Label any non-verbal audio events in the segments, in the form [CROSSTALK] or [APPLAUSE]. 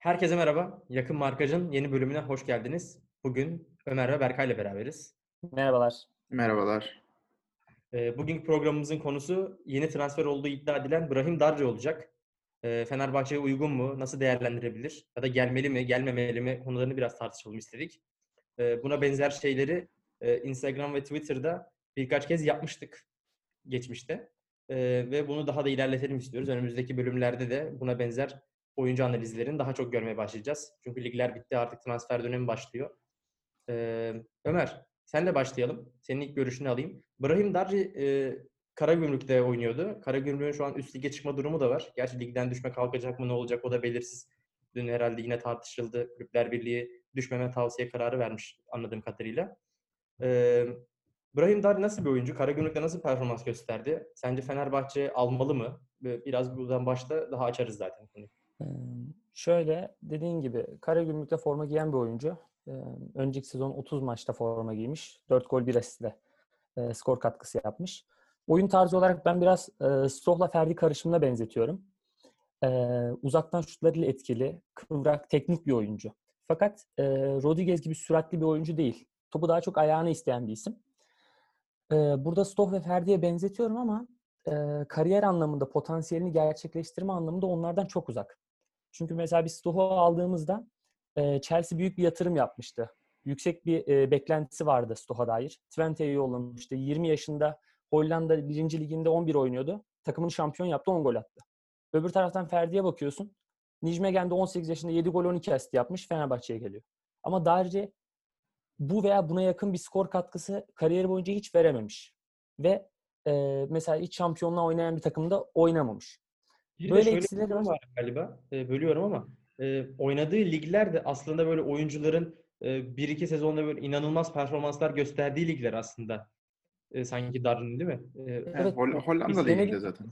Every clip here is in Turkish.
Herkese merhaba. Yakın Markaj'ın yeni bölümüne hoş geldiniz. Bugün Ömer ve Berkay ile beraberiz. Merhabalar. Merhabalar. Ee, bugünkü programımızın konusu yeni transfer olduğu iddia edilen Brahim Darri olacak. Ee, Fenerbahçe'ye uygun mu? Nasıl değerlendirebilir? Ya da gelmeli mi, gelmemeli mi? Konularını biraz tartışalım istedik. Ee, buna benzer şeyleri e, Instagram ve Twitter'da birkaç kez yapmıştık geçmişte. Ee, ve bunu daha da ilerletelim istiyoruz. Önümüzdeki bölümlerde de buna benzer oyuncu analizlerini daha çok görmeye başlayacağız. Çünkü ligler bitti artık transfer dönemi başlıyor. Ee, Ömer, senle başlayalım. Senin ilk görüşünü alayım. Brahim Darri e, Karagümrük'te oynuyordu. Karagümrük'ün şu an üst lige çıkma durumu da var. Gerçi ligden düşme kalkacak mı ne olacak o da belirsiz. Dün herhalde yine tartışıldı. Kulüpler Birliği düşmeme tavsiye kararı vermiş anladığım kadarıyla. Ee, Brahim Darri nasıl bir oyuncu? Karagümrük'te nasıl performans gösterdi? Sence Fenerbahçe almalı mı? Biraz buradan başta daha açarız zaten konuyu. Şöyle dediğin gibi Karagümrük'te forma giyen bir oyuncu. Önceki sezon 30 maçta forma giymiş. 4 gol 1 asistle skor katkısı yapmış. Oyun tarzı olarak ben biraz Stroh'la Ferdi karışımına benzetiyorum. Uzaktan şutlarıyla etkili, kıvrak, teknik bir oyuncu. Fakat Rodriguez gibi süratli bir oyuncu değil. Topu daha çok ayağını isteyen bir isim. Burada Stoh ve Ferdi'ye benzetiyorum ama kariyer anlamında, potansiyelini gerçekleştirme anlamında onlardan çok uzak. Çünkü mesela biz Stoh'u aldığımızda Chelsea büyük bir yatırım yapmıştı. Yüksek bir beklentisi vardı Stoh'a dair. Twente'yi yollamıştı. 20 yaşında Hollanda 1. liginde 11 oynuyordu. Takımını şampiyon yaptı, 10 gol attı. Öbür taraftan Ferdi'ye bakıyorsun. Nijmegen'de 18 yaşında 7 gol 12 asist yapmış Fenerbahçe'ye geliyor. Ama Darci bu veya buna yakın bir skor katkısı kariyeri boyunca hiç verememiş. Ve e, mesela hiç şampiyonluğa oynayan bir takımda oynamamış. Bir böyle eksileri var. var galiba. E, bölüyorum ama e, oynadığı ligler de aslında böyle oyuncuların e, bir iki sezonda böyle inanılmaz performanslar gösterdiği ligler aslında. E, sanki Darwin değil mi? E, evet. Hol- Hollanda liginde zaten.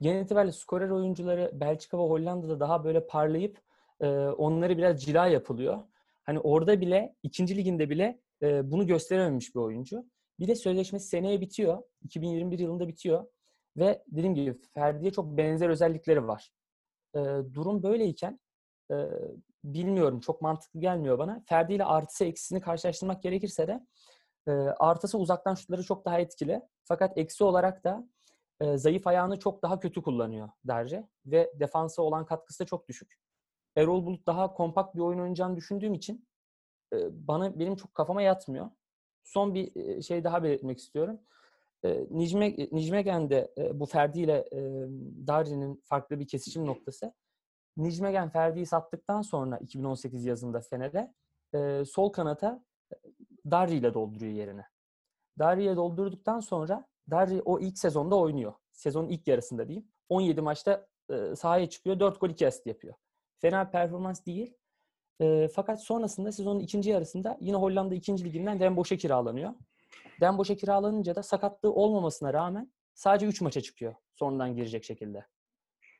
Genel itibariyle skorer oyuncuları Belçika ve Hollanda'da daha böyle parlayıp e, onları biraz cila yapılıyor. Hani orada bile, ikinci liginde bile e, bunu gösterememiş bir oyuncu. Bir de sözleşmesi seneye bitiyor. 2021 yılında bitiyor. Ve dediğim gibi Ferdi'ye çok benzer özellikleri var. E, durum böyleyken e, bilmiyorum çok mantıklı gelmiyor bana. Ferdi ile artısı eksisini karşılaştırmak gerekirse de e, artısı uzaktan şutları çok daha etkili. Fakat eksi olarak da e, zayıf ayağını çok daha kötü kullanıyor Derce. Ve defansa olan katkısı da çok düşük. Erol Bulut daha kompakt bir oyun oynayacağını düşündüğüm için e, bana benim çok kafama yatmıyor. Son bir şey daha belirtmek istiyorum. Nicme, Nicmegen'de bu Ferdi ile Darri'nin farklı bir kesişim noktası. Nicmegen Ferdi'yi sattıktan sonra 2018 yazında Fener'e sol kanata Darri ile dolduruyor yerine. Darri ile doldurduktan sonra Darri o ilk sezonda oynuyor. Sezonun ilk yarısında diyeyim. 17 maçta sahaya çıkıyor. 4 gol 2 asist yapıyor. Fena performans değil. E, fakat sonrasında sezonun ikinci yarısında yine Hollanda ikinci liginden Den Bosch'e kiralanıyor. Bosch'e kiralanınca da sakatlığı olmamasına rağmen sadece 3 maça çıkıyor sonradan girecek şekilde.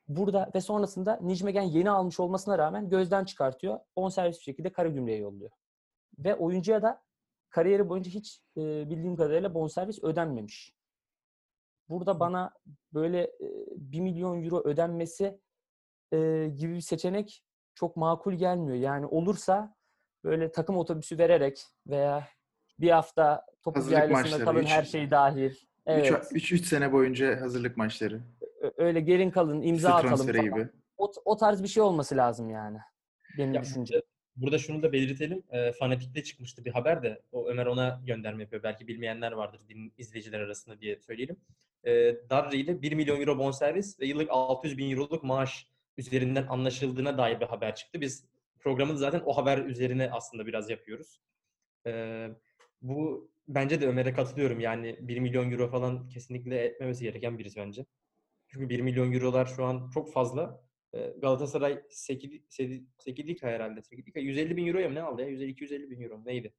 Burada ve sonrasında Nijmegen yeni almış olmasına rağmen gözden çıkartıyor. On servis bir şekilde Karagümrük'e yolluyor. Ve oyuncuya da kariyeri boyunca hiç e, bildiğim kadarıyla bonservis ödenmemiş. Burada bana böyle e, 1 milyon euro ödenmesi e, gibi bir seçenek çok makul gelmiyor. Yani olursa böyle takım otobüsü vererek veya bir hafta topuz yaylasında kalın üç, her şey dahil. Evet. 3 sene boyunca hazırlık maçları. Öyle gelin kalın, imza işte atalım falan. Gibi. O, o tarz bir şey olması lazım yani. Benim ya, düşüncem. Burada şunu da belirtelim. E, Fanatik'te çıkmıştı bir haber de. O Ömer ona gönderme yapıyor. Belki bilmeyenler vardır din, izleyiciler arasında diye söyleyelim. E, Darri ile 1 milyon euro bonservis ve yıllık 600 bin euroluk maaş üzerinden anlaşıldığına dair bir haber çıktı. Biz programı zaten o haber üzerine aslında biraz yapıyoruz. Ee, bu bence de Ömer'e katılıyorum. Yani 1 milyon euro falan kesinlikle etmemesi gereken birisi bence. Çünkü 1 milyon eurolar şu an çok fazla. Galatasaray 8, 8, 8 herhalde. 8 150 bin euroya mı ne aldı ya? 150-250 bin euro neydi?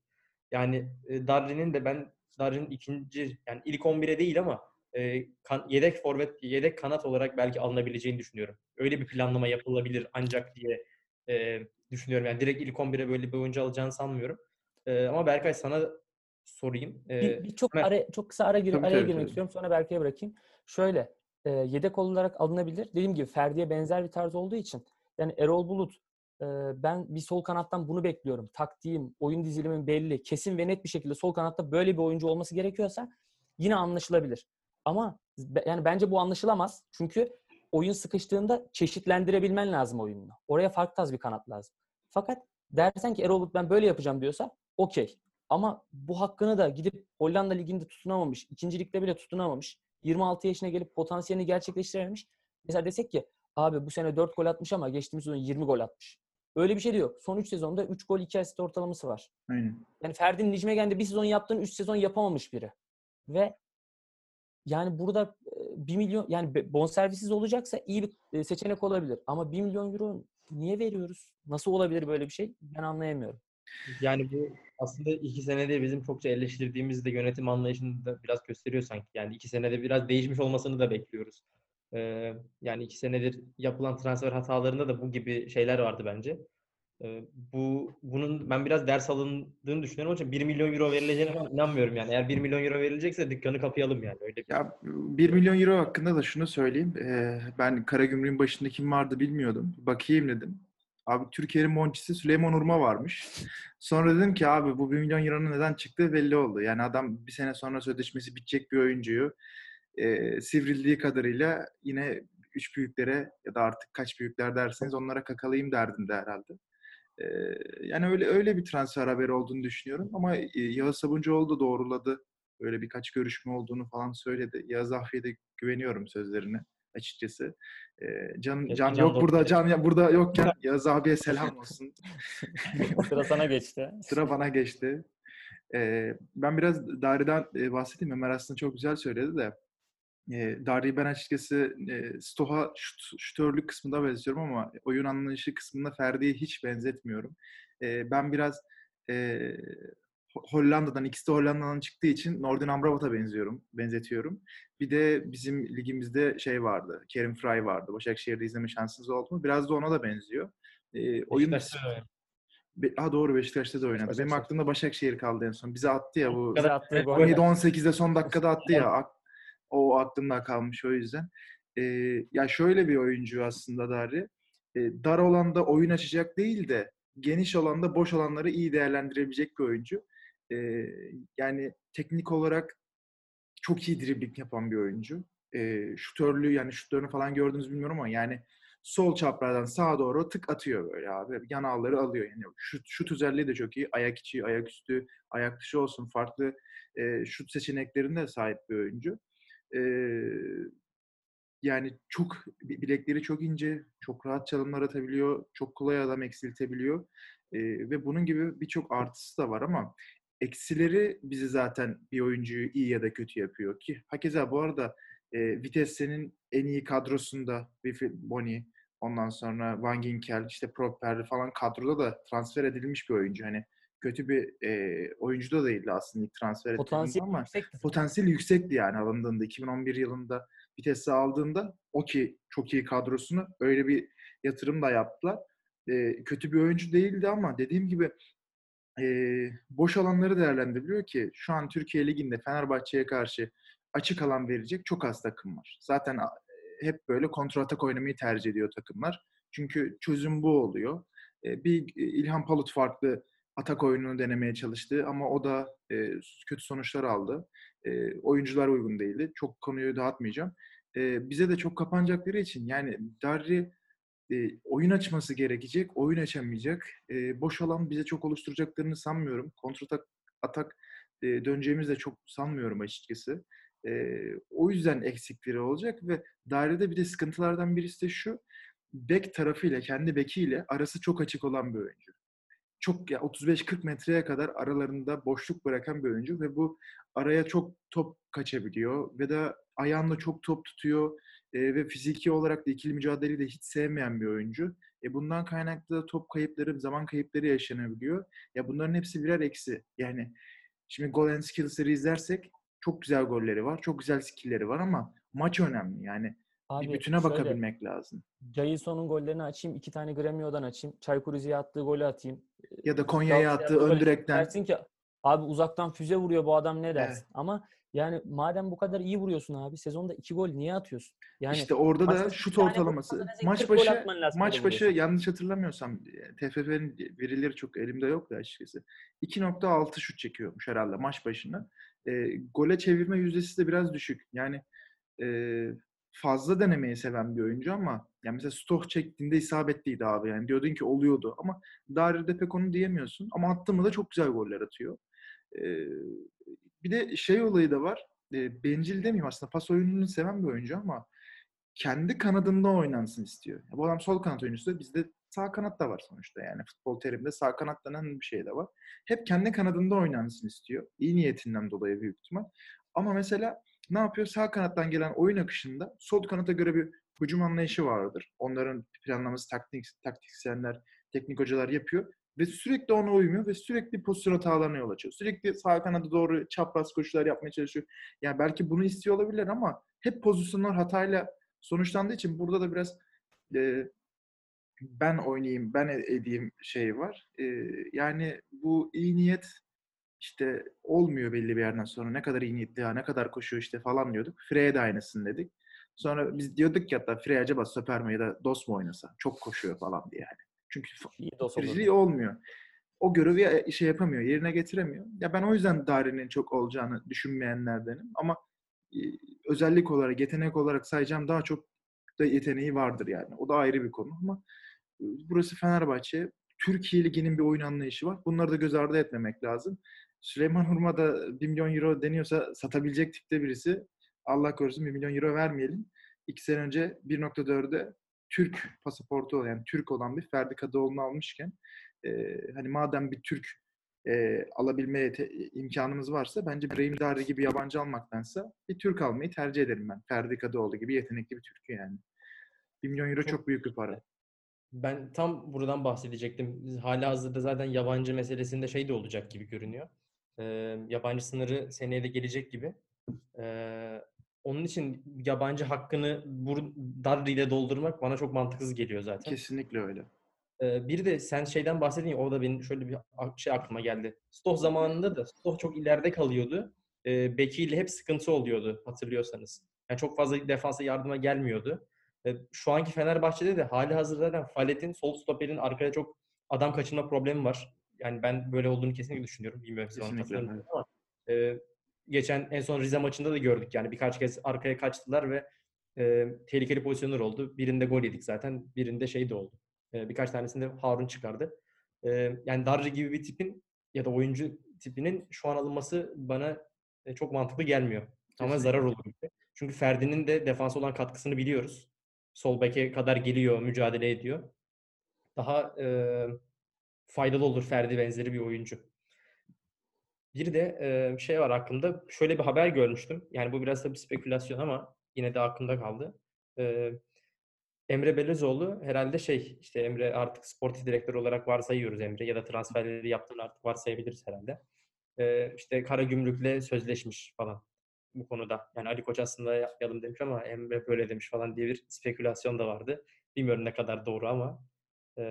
Yani e, Darrin'in de ben Darrin'in ikinci yani ilk 11'e değil ama e, kan, yedek forvet, yedek kanat olarak belki alınabileceğini düşünüyorum. Öyle bir planlama yapılabilir ancak diye e, düşünüyorum. Yani direkt ilk 11'e böyle bir oyuncu alacağını sanmıyorum. E, ama Berkay sana sorayım. E, bir, bir çok ara, çok kısa ara gir, araya tabii, girmek tabii. istiyorum. Sonra Berkay'a bırakayım. Şöyle e, yedek olarak alınabilir. Dediğim gibi Ferdi'ye benzer bir tarz olduğu için yani Erol Bulut e, ben bir sol kanattan bunu bekliyorum. Taktiğim, oyun dizilimim belli. Kesin ve net bir şekilde sol kanatta böyle bir oyuncu olması gerekiyorsa yine anlaşılabilir. Ama yani bence bu anlaşılamaz. Çünkü oyun sıkıştığında çeşitlendirebilmen lazım oyununu. Oraya farklı tarz bir kanat lazım. Fakat dersen ki Erol Bulut ben böyle yapacağım diyorsa okey. Ama bu hakkını da gidip Hollanda Ligi'nde tutunamamış, ikinci ligde bile tutunamamış, 26 yaşına gelip potansiyelini gerçekleştirememiş. Mesela desek ki abi bu sene 4 gol atmış ama geçtiğimiz sezon 20 gol atmış. Öyle bir şey de yok. Son 3 sezonda 3 gol 2 asist ortalaması var. Aynen. Yani Ferdi Nicmegen'de bir sezon yaptığını 3 sezon yapamamış biri. Ve yani burada 1 milyon yani bonservisiz olacaksa iyi bir seçenek olabilir. Ama 1 milyon euro niye veriyoruz? Nasıl olabilir böyle bir şey? Ben anlayamıyorum. Yani bu aslında iki senede bizim çokça eleştirdiğimiz de yönetim anlayışını da biraz gösteriyor sanki. Yani iki senede biraz değişmiş olmasını da bekliyoruz. Ee, yani iki senedir yapılan transfer hatalarında da bu gibi şeyler vardı bence. Ee, bu bunun ben biraz ders alındığını düşünüyorum. Onun için 1 milyon euro verileceğine ben inanmıyorum yani. Eğer 1 milyon euro verilecekse dükkanı kapayalım yani. Öyle bir Ya 1 milyon euro hakkında da şunu söyleyeyim. Ee, ben Karagümrük'ün başında kim vardı bilmiyordum. Bakayım dedim. Abi Türkiye'nin monçisi Süleyman Urma varmış. Sonra dedim ki abi bu 1 milyon euronun neden çıktığı belli oldu. Yani adam bir sene sonra sözleşmesi bitecek bir oyuncuyu e, sivrildiği kadarıyla yine üç büyüklere ya da artık kaç büyükler derseniz onlara kakalayayım derdinde herhalde. Ee, yani öyle öyle bir transfer haberi olduğunu düşünüyorum ama e, Yağız Sabuncuoğlu da doğruladı. Böyle birkaç görüşme olduğunu falan söyledi. Yağız Ahfi'ye de güveniyorum sözlerine açıkçası. Ee, can, Keşke can Can yok da burada can burada [LAUGHS] yokken Yağız abiye selam olsun. [LAUGHS] Sıra sana geçti. Sıra bana geçti. Ee, ben biraz Dari'den e, bahsedeyim. Ömer aslında çok güzel söyledi de. E, Dari'yi ben açıkçası e, Stoha şut, şutörlük kısmında benziyorum ama oyun anlayışı kısmında Ferdi'ye hiç benzetmiyorum. E, ben biraz e, Hollanda'dan, ikisi de Hollanda'dan çıktığı için Nordin Amrabat'a benziyorum, benzetiyorum. Bir de bizim ligimizde şey vardı, Kerim Fry vardı. Başakşehir'de izleme şansınız oldu mu? Biraz da ona da benziyor. E, oyun Beşiktaş'ta. Be- Ha doğru Beşiktaş'ta da oynadı. Benim aklımda Başakşehir kaldı en son. Bize attı ya bu. Bize attığı gol. 17-18'de son dakikada attı ya. O aklımda kalmış o yüzden. Ee, ya şöyle bir oyuncu aslında Dari. Ee, dar olanda oyun açacak değil de geniş olanda boş olanları iyi değerlendirebilecek bir oyuncu. Ee, yani teknik olarak çok iyi dribbling yapan bir oyuncu. Ee, şutörlüğü yani şutörünü falan gördünüz bilmiyorum ama yani sol çaprazdan sağa doğru tık atıyor böyle abi. Yan ağları alıyor. Yani şut, şut özelliği de çok iyi. Ayak içi, ayak üstü, ayak dışı olsun farklı e, şut seçeneklerine sahip bir oyuncu. E, yani çok bilekleri çok ince, çok rahat çalımlar atabiliyor, çok kolay adam eksiltebiliyor. E, ve bunun gibi birçok artısı da var ama eksileri bizi zaten bir oyuncuyu iyi ya da kötü yapıyor ki hakeza bu arada e, Vitesse'nin en iyi kadrosunda Wilfried Bony, ondan sonra Van Ginkel, işte Properli falan kadroda da transfer edilmiş bir oyuncu. Hani kötü bir e, oyuncu da değildi aslında ilk transfer Potansiyel ama yüksektir. potansiyeli yüksekti yani alındığında. 2011 yılında Vitesse aldığında o ki çok iyi kadrosunu öyle bir yatırım da yaptılar. E, kötü bir oyuncu değildi ama dediğim gibi e, boş alanları değerlendiriliyor ki şu an Türkiye Ligi'nde Fenerbahçe'ye karşı açık alan verecek çok az takım var. Zaten hep böyle kontratak oynamayı tercih ediyor takımlar. Çünkü çözüm bu oluyor. E, bir İlhan Palut farklı atak oyununu denemeye çalıştı ama o da e, kötü sonuçlar aldı. E, oyuncular uygun değildi. Çok konuyu dağıtmayacağım. E, bize de çok kapanacakları için yani Darri e, oyun açması gerekecek, oyun açamayacak. E, boş alan bize çok oluşturacaklarını sanmıyorum. Kontratak atak e, döneceğimizi de çok sanmıyorum açıkçası. E, o yüzden eksikleri olacak ve dairede bir de sıkıntılardan birisi de şu. Bek tarafıyla, kendi bekiyle arası çok açık olan bir oyuncu. Çok ya 35-40 metreye kadar aralarında boşluk bırakan bir oyuncu ve bu araya çok top kaçabiliyor ve de ayağında çok top tutuyor e, ve fiziki olarak da ikili mücadeleyi de hiç sevmeyen bir oyuncu. E, bundan kaynaklı da top kayıpları, zaman kayıpları yaşanabiliyor. Ya bunların hepsi birer eksi. Yani şimdi Goal and Skills'leri izlersek çok güzel golleri var, çok güzel skill'leri var ama maç önemli. Yani Abi bir bütüne şöyle, bakabilmek lazım. Jason'un gollerini açayım. iki tane Gremio'dan açayım. Çaykur Rize'ye attığı golü atayım. Ya da Konya'ya attığı ön direkten Dersin ki abi uzaktan füze vuruyor bu adam ne dersin? Evet. Ama Yani madem bu kadar iyi vuruyorsun abi sezonda iki gol niye atıyorsun? Yani işte orada da şut ortalaması maç 40 gol başı maç başı yanlış hatırlamıyorsam TFF'nin verileri çok elimde yok da açıkçası. 2.6 şut çekiyormuş herhalde maç başına. E, gole çevirme yüzdesi de biraz düşük. Yani e, fazla denemeyi seven bir oyuncu ama yani mesela stok çektiğinde isabetliydi abi. Yani diyordun ki oluyordu ama Darir'de pek onu diyemiyorsun. Ama attı mı da çok güzel goller atıyor. Bir de şey olayı da var. Bencil demeyeyim aslında pas oyununu seven bir oyuncu ama kendi kanadında oynansın istiyor. Bu adam sol kanat oyuncusu bizde sağ kanat da var sonuçta yani futbol teriminde sağ kanat denen bir şey de var. Hep kendi kanadında oynansın istiyor. İyi niyetinden dolayı büyük ihtimal. Ama mesela ne yapıyor? Sağ kanattan gelen oyun akışında sol kanata göre bir hücum anlayışı vardır. Onların planlaması taktik, taktisyenler, teknik hocalar yapıyor. Ve sürekli ona uymuyor ve sürekli pozisyon hatalarına yol açıyor. Sürekli sağ kanada doğru çapraz koşular yapmaya çalışıyor. Yani belki bunu istiyor olabilirler ama hep pozisyonlar hatayla sonuçlandığı için burada da biraz e, ben oynayayım, ben edeyim şey var. E, yani bu iyi niyet işte olmuyor belli bir yerden sonra. Ne kadar iyi niyetli ya, ne kadar koşuyor işte falan diyorduk. Frey'e de aynısını dedik. Sonra biz diyorduk ki hatta Frey acaba stoper mi ya da dos mu oynasa? Çok koşuyor falan diye yani. Çünkü bitiriciliği olmuyor. O görevi şey yapamıyor, yerine getiremiyor. Ya ben o yüzden Dari'nin çok olacağını düşünmeyenlerdenim. Ama e, özellik olarak, yetenek olarak sayacağım daha çok da yeteneği vardır yani. O da ayrı bir konu ama e, burası Fenerbahçe. Türkiye Ligi'nin bir oyun anlayışı var. Bunları da göz ardı etmemek lazım. Süleyman Hurma da 1 milyon euro deniyorsa satabilecek tipte birisi. Allah korusun 1 milyon euro vermeyelim. İki sene önce 1.4'e Türk pasaportu olan, yani Türk olan bir Ferdi Kadıoğlu'nu almışken e, hani madem bir Türk e, alabilme imkanımız varsa bence Brahim Dari gibi yabancı almaktansa bir Türk almayı tercih ederim ben. Ferdi Kadıoğlu gibi yetenekli bir Türk yani. 1 milyon euro Çok- çok büyük bir para. Ben tam buradan bahsedecektim. Hala hazırda zaten yabancı meselesinde şey de olacak gibi görünüyor. Ee, yabancı sınırı seneye de gelecek gibi. Ee, onun için yabancı hakkını Darri ile doldurmak bana çok mantıksız geliyor zaten. Kesinlikle öyle. Ee, bir de sen şeyden bahsedin ya orada benim şöyle bir şey aklıma geldi. Stoh zamanında da Stoh çok ileride kalıyordu. Ee, bekiyle hep sıkıntı oluyordu hatırlıyorsanız. Yani çok fazla defansa yardıma gelmiyordu. Ee, şu anki Fenerbahçe'de de hali hazırda zaten Falet'in sol stoperin arkaya çok adam kaçırma problemi var. Yani ben böyle olduğunu kesinlikle düşünüyorum. Bilmiyorum siz katılır mısınız ama e, geçen en son Rize maçında da gördük yani birkaç kez arkaya kaçtılar ve e, tehlikeli pozisyonlar oldu. Birinde gol yedik zaten. Birinde şey de oldu. E, birkaç tanesinde Harun çıkardı. E, yani Darri gibi bir tipin ya da oyuncu tipinin şu an alınması bana e, çok mantıklı gelmiyor. Ama zarar olur. Çünkü Ferdi'nin de defans olan katkısını biliyoruz. Sol beke kadar geliyor, mücadele ediyor. Daha e, faydalı olur Ferdi benzeri bir oyuncu. Bir de e, şey var aklımda. Şöyle bir haber görmüştüm. Yani bu biraz da bir spekülasyon ama yine de aklımda kaldı. E, Emre Belözoğlu herhalde şey işte Emre artık sportif direktör olarak varsayıyoruz Emre ya da transferleri yaptığını artık varsayabiliriz herhalde. E, işte Karagümrük'le sözleşmiş falan bu konuda. Yani Ali Koç aslında yapmayalım demiş ama Emre böyle demiş falan diye bir spekülasyon da vardı. Bilmiyorum ne kadar doğru ama e,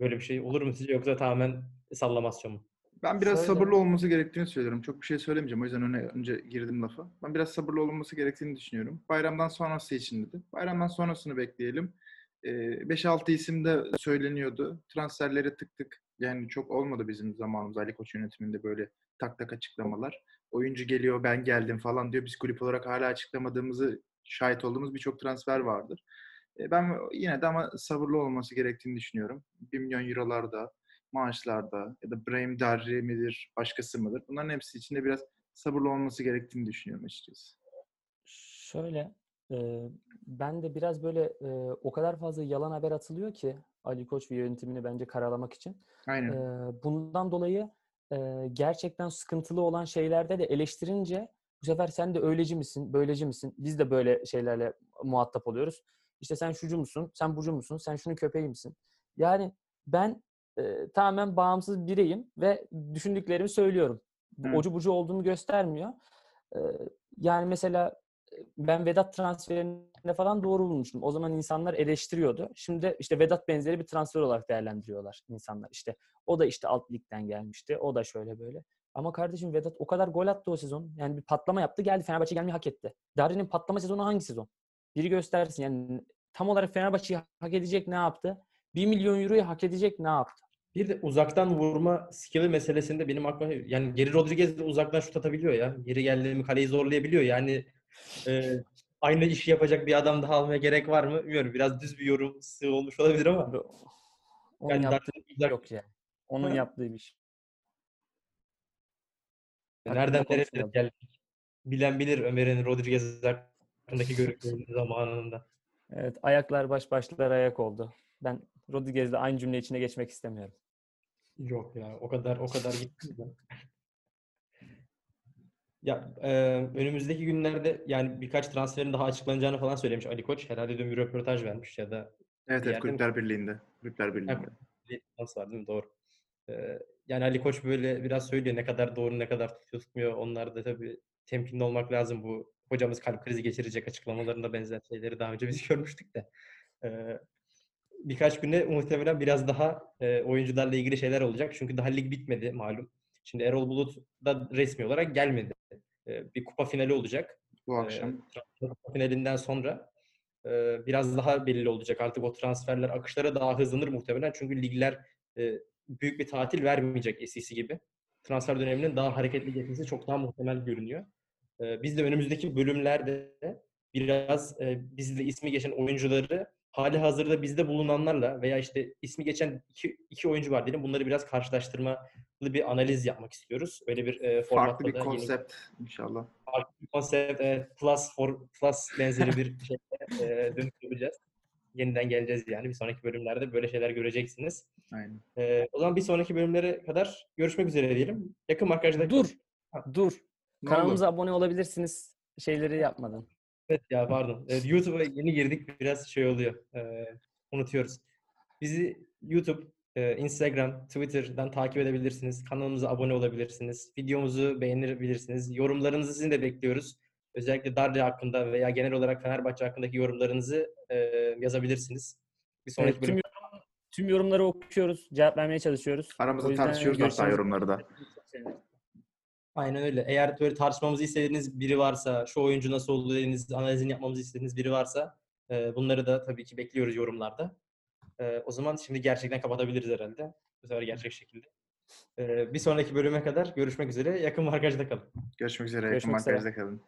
böyle bir şey olur mu sizce yoksa tamamen sallamasyon mu? Ben biraz Şöyle- sabırlı olması gerektiğini söylüyorum. Çok bir şey söylemeyeceğim. O yüzden öne, önce girdim lafa. Ben biraz sabırlı olması gerektiğini düşünüyorum. Bayramdan sonrası için dedi. Bayramdan sonrasını bekleyelim. Ee, 5-6 isim de söyleniyordu. Transferleri tık tık yani çok olmadı bizim zamanımız Ali Koç yönetiminde böyle tak tak açıklamalar. Oyuncu geliyor ben geldim falan diyor. Biz kulüp olarak hala açıklamadığımızı şahit olduğumuz birçok transfer vardır. Ee, ben yine de ama sabırlı olması gerektiğini düşünüyorum. 1 milyon eurolarda, maaşlarda ya da Brahim Darri midir, başkası mıdır? Bunların hepsi için de biraz sabırlı olması gerektiğini düşünüyorum açıkçası. Şöyle, e, ben de biraz böyle e, o kadar fazla yalan haber atılıyor ki Ali Koç ve yönetimini bence karalamak için. Aynen. E, bundan dolayı e, gerçekten sıkıntılı olan şeylerde de eleştirince bu sefer sen de öyleci misin, böyleci misin? Biz de böyle şeylerle muhatap oluyoruz. İşte sen şucu musun, sen bucu musun, sen şunun köpeği misin? Yani ben e, tamamen bağımsız bireyim ve düşündüklerimi söylüyorum. Evet. Ocu bucu olduğunu göstermiyor. E, yani mesela ben Vedat transferinde falan doğru bulmuştum. O zaman insanlar eleştiriyordu. Şimdi işte Vedat benzeri bir transfer olarak değerlendiriyorlar insanlar. İşte o da işte alt ligden gelmişti. O da şöyle böyle. Ama kardeşim Vedat o kadar gol attı o sezon. Yani bir patlama yaptı geldi Fenerbahçe gelmeyi hak etti. Darri'nin patlama sezonu hangi sezon? Biri göstersin yani tam olarak Fenerbahçe'yi hak edecek ne yaptı? 1 milyon euroyu hak edecek ne yaptı? Bir de uzaktan vurma skill'i meselesinde benim aklıma yani Geri Rodriguez de uzaktan şut atabiliyor ya. Geri geldi mi kaleyi zorlayabiliyor. Yani e, aynı işi yapacak bir adam daha almaya gerek var mı? Bilmiyorum. Biraz düz bir yorum sığ olmuş olabilir ama. Onun Yani yaptığı uzak- yok ya. Onun Ha. yaptığı bir şey. Nereden Hakkında nereye geldik? Bilen bilir Ömer'in Rodriguez hakkındaki görüşlerini zamanında. Evet, ayaklar baş başlar ayak oldu. Ben Rodriguez'le aynı cümle içine geçmek istemiyorum. Yok ya o kadar o kadar gitti. [LAUGHS] Ya e, önümüzdeki günlerde yani birkaç transferin daha açıklanacağını falan söylemiş Ali Koç. Herhalde dün bir röportaj vermiş ya da Evet evet? Kulüpler Birliği'nde. Kulüpler Birliği'nde. bir nasıl var değil mi? Doğru. E, yani Ali Koç böyle biraz söylüyor ne kadar doğru ne kadar tutuyor tutmuyor. Onlar da tabii temkinli olmak lazım. Bu hocamız kalp krizi geçirecek açıklamalarında benzer şeyleri daha önce biz [LAUGHS] görmüştük de. Birkaç güne muhtemelen biraz daha e, oyuncularla ilgili şeyler olacak. Çünkü daha lig bitmedi malum. Şimdi Erol Bulut da resmi olarak gelmedi. E, bir kupa finali olacak. Bu akşam. kupa finalinden sonra e, biraz daha belli olacak. Artık o transferler akışlara daha hızlanır muhtemelen. Çünkü ligler e, büyük bir tatil vermeyecek eskisi gibi. Transfer döneminin daha hareketli geçmesi çok daha muhtemel görünüyor. E, biz de önümüzdeki bölümlerde biraz e, bizde ismi geçen oyuncuları hali hazırda bizde bulunanlarla veya işte ismi geçen iki, iki oyuncu var diyelim. Bunları biraz karşılaştırmalı bir analiz yapmak istiyoruz. Öyle bir e, formatta Farklı bir da yeni- konsept inşallah. farklı bir konsept, evet, plus for plus benzeri bir [LAUGHS] şeyle e, dönüş yapacağız. Yeniden geleceğiz yani. Bir sonraki bölümlerde böyle şeyler göreceksiniz. Aynen. E, o zaman bir sonraki bölümlere kadar görüşmek üzere diyelim. Yakın markajda Dur, dur. Ne Kanalımıza abone olabilirsiniz. Şeyleri yapmadın. Evet ya pardon. Evet, [LAUGHS] YouTube'a yeni girdik biraz şey oluyor. E, unutuyoruz. Bizi YouTube, e, Instagram, Twitter'dan takip edebilirsiniz. Kanalımıza abone olabilirsiniz. Videomuzu beğenebilirsiniz. Yorumlarınızı sizin de bekliyoruz. Özellikle Darli hakkında veya genel olarak Fenerbahçe hakkındaki yorumlarınızı e, yazabilirsiniz. Bir sonraki Evet, tüm, bölüm yorum- tüm yorumları okuyoruz. Cevap vermeye çalışıyoruz. Aramızda tartışıyoruz hatta yorumları da. Aynen öyle. Eğer böyle tartışmamızı istediğiniz biri varsa, şu oyuncu nasıl oldu dediğiniz, analizini yapmamızı istediğiniz biri varsa e, bunları da tabii ki bekliyoruz yorumlarda. E, o zaman şimdi gerçekten kapatabiliriz herhalde. Bu sefer gerçek şekilde. E, bir sonraki bölüme kadar görüşmek üzere. Yakın markajda kalın. Görüşmek üzere. Görüşmek Yakın markajda kalın.